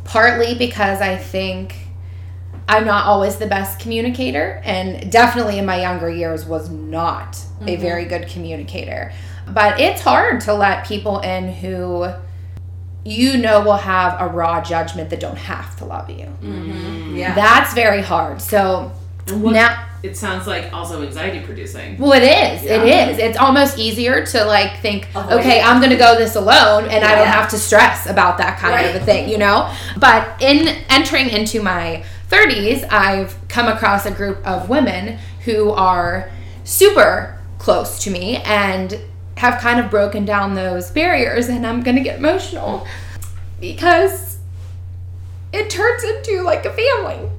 Partly because I think I'm not always the best communicator, and definitely in my younger years was not a mm-hmm. very good communicator. But it's hard to let people in who you know will have a raw judgment that don't have to love you. Mm-hmm. Yeah. That's very hard. So what, now, it sounds like also anxiety producing. well, it is. Yeah. It is. It's almost easier to like think, Avoid okay, it. I'm going to go this alone, and I don't have to stress about that kind of a thing, you know. But in entering into my 30s, I've come across a group of women who are super close to me and have kind of broken down those barriers, and I'm going to get emotional because it turns into like a family.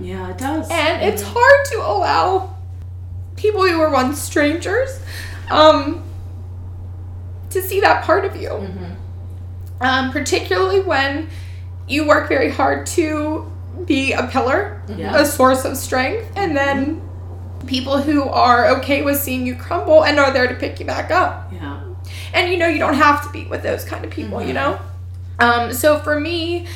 Yeah, it does. and it's hard to allow people who were once strangers um, to see that part of you um, particularly when you work very hard to be a pillar Yeah. a source of strength and then people who are okay with seeing you crumble and are there to pick you back up yeah. and you know you don't have to be with those kind of people you know um, so for me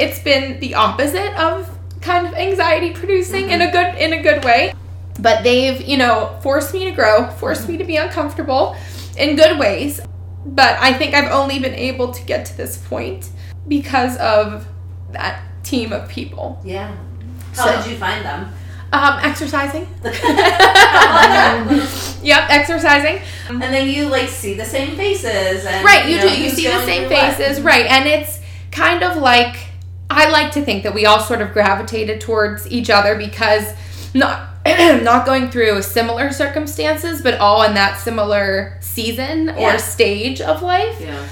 it's been the opposite of kind of anxiety producing in a good in a good way but they've you know forced me to grow forced me to be uncomfortable in good ways but i think i've only been able to get to this point because of that team of people Yeah. How So- did you find them? um, exercising yep exercising And then you like see the same faces and Right, you know, do. You see the same through what. faces, right? And it's kind of like I like to think that we all sort of gravitated towards each other because not not going through similar circumstances, but all in that similar season Yeah. or stage of life. Yeah.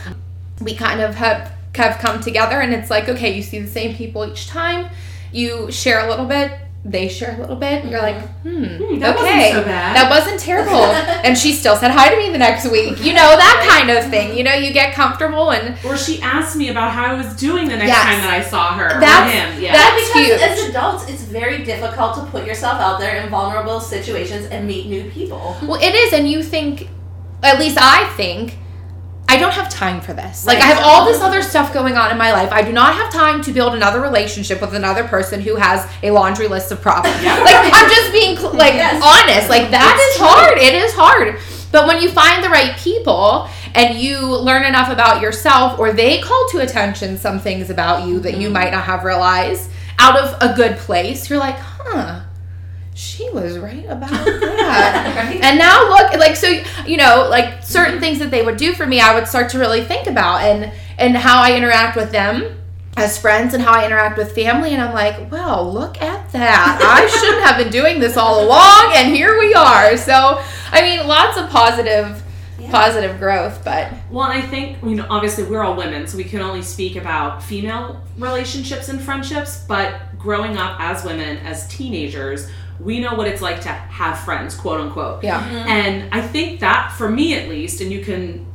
We kind of have have come together, and it's like okay, you see the same people each time. You share a little bit. They share a little bit. And you're like, hmm, that wasn't okay, so bad. that wasn't terrible. and she still said hi to me the next week. You know that kind of thing. You know, you get comfortable and Or she asked me about how I was doing the next Yes. time that I saw her. or That's- him. Yeah. that's because huge. as adults, it's very difficult to put yourself out there in vulnerable situations and meet new people. Well, it is, and you think, at least I think, I don't have time for this. Like, I have all this other stuff going on in my life. I do not have time to build another relationship with another person who has a laundry list of problems. like, I'm just being like Yes. honest. Like, that It's is hard. It is hard. But when you find the right people and you learn enough about yourself, or they call to attention some things about you that you mm-hmm. might not have realized out of a good place, you're like, huh she was right about that. And now look, like so, you know, like certain mm-hmm. things that they would do for me, I would start to really think about and and how I interact with them as friends and how I interact with family. And I'm like, well, look at that. I shouldn't have been doing this all along, and here we are. So, I mean, lots of positive, positive growth, but Well, I think, you know, obviously we're all women, so we can only speak about female relationships and friendships, but growing up as women, as teenagers, we know what it's like to have friends, quote unquote. yeah. Mm-hmm. And I think that, for me at least, and you can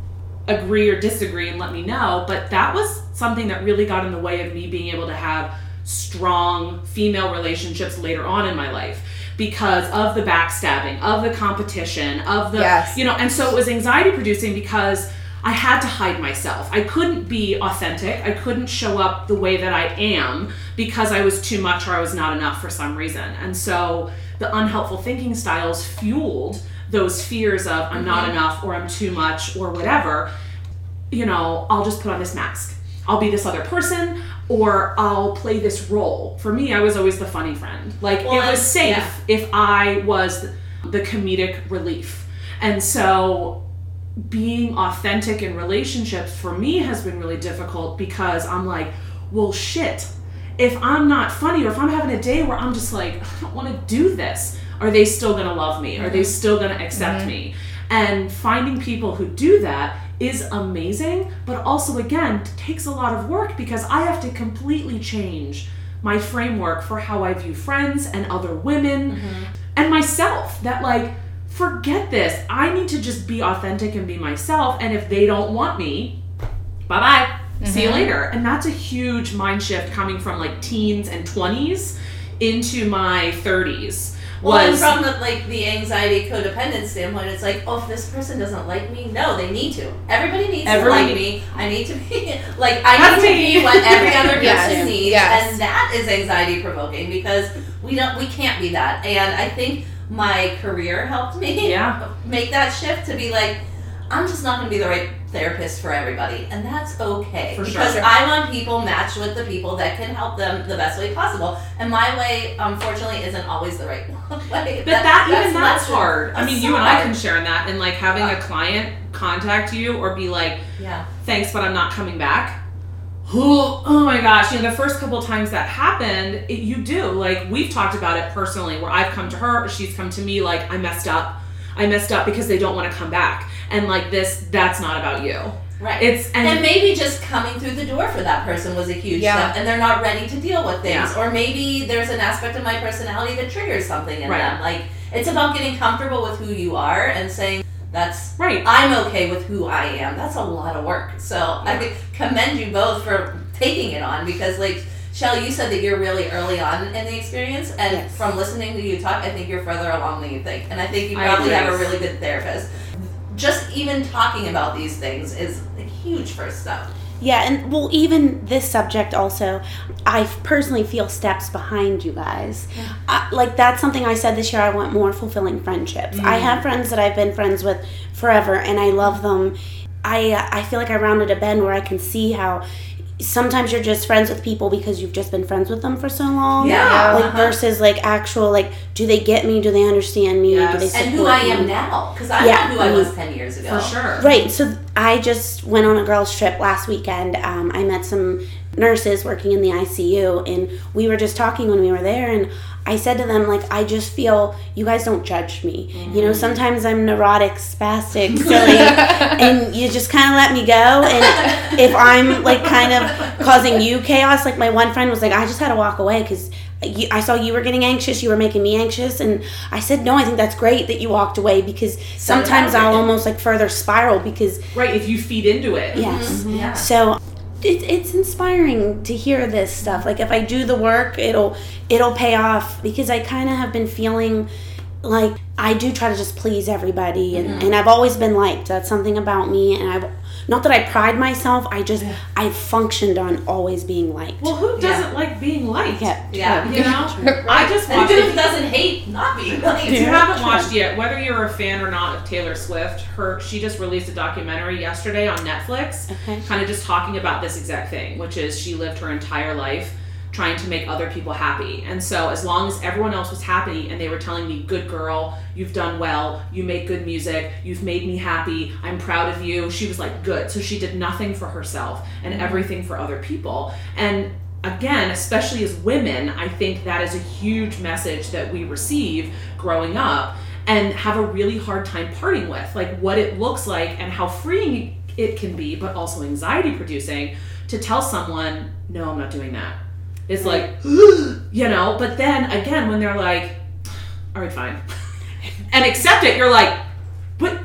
agree or disagree and let me know, but that was something that really got in the way of me being able to have strong female relationships later on in my life because of the backstabbing, of the competition, of the, Yes. you know, and so it was anxiety producing because I had to hide myself. I couldn't be authentic. I couldn't show up the way that I am because I was too much or I was not enough for some reason. And so the unhelpful thinking styles fueled those fears of I'm not mm-hmm. enough or I'm too much or whatever. You know, I'll just put on this mask. I'll be this other person or I'll play this role. For me, I was always the funny friend. Like Well, it was safe yeah. if I was the comedic relief. And so being authentic in relationships for me has been really difficult because I'm like, well, shit. If I'm not funny or if I'm having a day where I'm just like, I don't want to do this, are they still going to love me? Are they mm-hmm. still going to accept mm-hmm. me? And finding people who do that is amazing, but also, again, takes a lot of work because I have to completely change my framework for how I view friends and other women mm-hmm. and myself. That, like, forget this. I need to just be authentic and be myself. And if they don't want me, bye bye. See you mm-hmm. later. And that's a huge mind shift coming from like teens and 20s into my 30s. Well, Was from the, like the anxiety codependent standpoint, it's like, oh, if this person doesn't like me, no, they need to. Everybody needs Everybody- to like me. I need to be like I That's need to be what every other person Yes, needs, yes. and that is anxiety provoking because we don't, we can't be that. And I think my career helped me Yeah. make that shift to be like, I'm just not going to be the right therapist for everybody, and that's okay For sure. because I want people matched with the people that can help them the best way possible. And my way, unfortunately, isn't always the right way. But that, even that's lesson- hard. I mean, you and I can share in that, and like having a client contact you or be like, Yeah. "Thanks, but I'm not coming back." Oh, oh my gosh! You know, the first couple times that happened, it, you do like we've talked about it personally, where I've come to her, or she's come to me, like I messed up. I messed up because they don't want to come back, and like this, that's not about you. Right. It's and, and maybe just coming through the door for that person was a huge Yeah. step, and they're not ready to deal with things. Yeah. Or maybe there's an aspect of my personality that triggers something in Right. them. Like it's about getting comfortable with who you are and saying that's right. I'm okay with who I am. That's a lot of work. So I think commend you both for taking it on because like Shell, you said that you're really early on in the experience, and Yes. from listening to you talk, I think you're further along than you think, and I think you probably have a really good therapist. Just even talking about these things is a huge first step. Yeah, and well, even this subject also, I personally feel steps behind you guys. I, like that's something I said this year. I want more fulfilling friendships. I have friends that I've been friends with forever, and I love them. I uh, I feel like I rounded a bend where I can see how sometimes you're just friends with people because you've just been friends with them for so long. Yeah. Like Uh-huh. versus like actual like, do they get me? Do they understand me? Do they support And who I am me? now, because I'm Yeah. not who I was ten years ago. For sure. Right. So I just went on a girls' trip last weekend. Um, I met some nurses working in the ICU, and we were just talking when we were there. And I said to them, like, I just feel you guys don't judge me. You know, mm. sometimes I'm neurotic, spastic, silly, and you just kind of let me go. And if I'm like kind of causing you chaos, like my one friend was like, I just had to walk away because. I saw you were getting anxious. You were making me anxious, and I said, "No, I think that's great that you walked away because sometimes I'll almost like further spiral because Right. If you feed into it. yes. Mm-hmm. Yeah. So it, it's inspiring to hear this stuff. Like if I do the work, it'll it'll pay off because I kind of have been feeling like I do try to just please everybody, and, mm-hmm. and I've always been liked. That's something about me, and I've not that I pride myself. I just I've functioned on always being liked. Well, who doesn't like being liked? yeah, Yeah. You know, I just And watched. who doesn't hate not being liked? if you haven't watched yet, whether you're a fan or not of Taylor Swift, her she just released a documentary yesterday on Netflix, Okay. kind of just talking about this exact thing, which is she lived her entire life trying to make other people happy. And so as long as everyone else was happy and they were telling me, "Good girl, you've done well. You make good music. You've made me happy. I'm proud of you." She was like, "Good." So she did nothing for herself and mm-hmm. everything for other people. And again, especially as women, I think that is a huge message that we receive growing up and have a really hard time parting with. Like what it looks like and how freeing it can be, but also anxiety producing to tell someone, no, I'm not doing that. It's like, you know, but then again, when they're like, all right, fine, and accept it, you're like, what?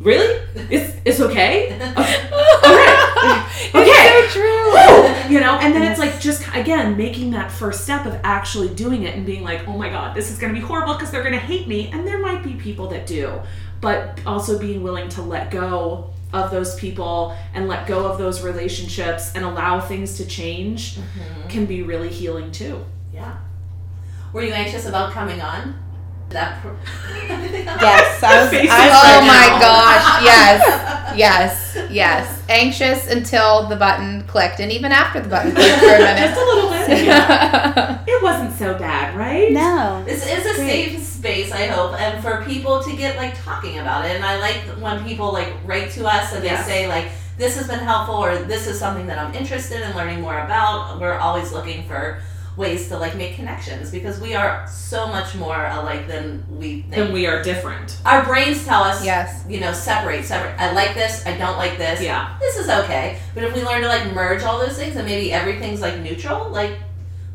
Really? It's, it's okay? Okay. Okay. so true. You know, and then it's like just again making that first step of actually doing it and being like, oh my god, this is gonna be horrible because they're gonna hate me, and there might be people that do, but also being willing to let go of those people and let go of those relationships and allow things to change mm-hmm. can be really healing too. Yeah. Were you anxious about coming on? That. Pro- Yes, I was. I, right oh my now. gosh! Yes, yes, yes. Anxious until the button clicked, and even after the button clicked for a Just minute. a little bit. yeah. It wasn't so bad, right? No. This is a safe space, I hope, and for people to get like talking about it. And I like when people like write to us and they say like, "This has been helpful," or "This is something that I'm interested in learning more about." We're always looking for ways to like make connections because we are so much more alike than we think. Then we are different. Our brains tell us, Yes. you know, separate, separate. I like this. I don't like this. Yeah. This is okay. But if we learn to like merge all those things and maybe everything's like neutral, like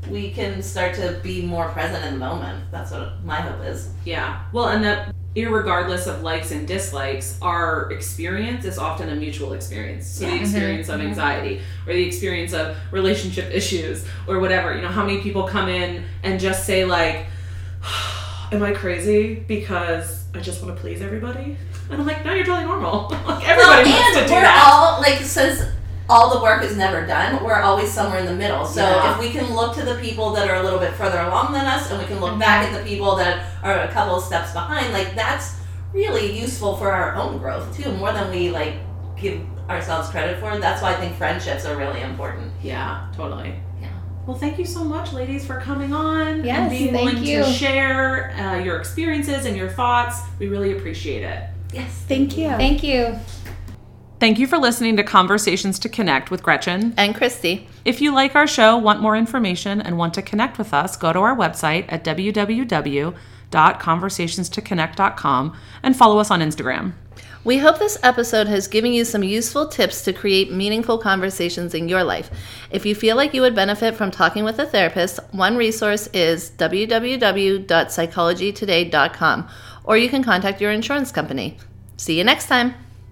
we can start to be more present in the moment. That's what my hope is. Yeah. Well, and that irregardless of likes and dislikes, our experience is often a mutual experience. So the Yeah. experience of mm-hmm. anxiety or the experience of relationship issues or whatever. You know, how many people come in and just say like, "Am I crazy because I just want to please everybody?" And I'm like, "No, you're totally normal. like everybody Well, wants to do we're that." all like since all the work is never done, we're always somewhere in the middle. So Yeah. if we can look to the people that are a little bit further along than us, and we can look back at the people that are a couple of steps behind, like that's really useful for our own growth too, more than we like give ourselves credit for. That's why I think friendships are really important. Yeah, totally. Yeah. Well, thank you so much, ladies, for coming on and being thank willing you. to share uh, your experiences and your thoughts. We really appreciate it. Yes. Thank you. Thank you. Thank you for listening to Conversations to Connect with Gretchen. And Christy. If you like our show, want more information, and want to connect with us, go to our website at www.conversationstoconnect.com and follow us on Instagram. We hope this episode has given you some useful tips to create meaningful conversations in your life. If you feel like you would benefit from talking with a therapist, one resource is www.psychologytoday.com, or you can contact your insurance company. See you next time.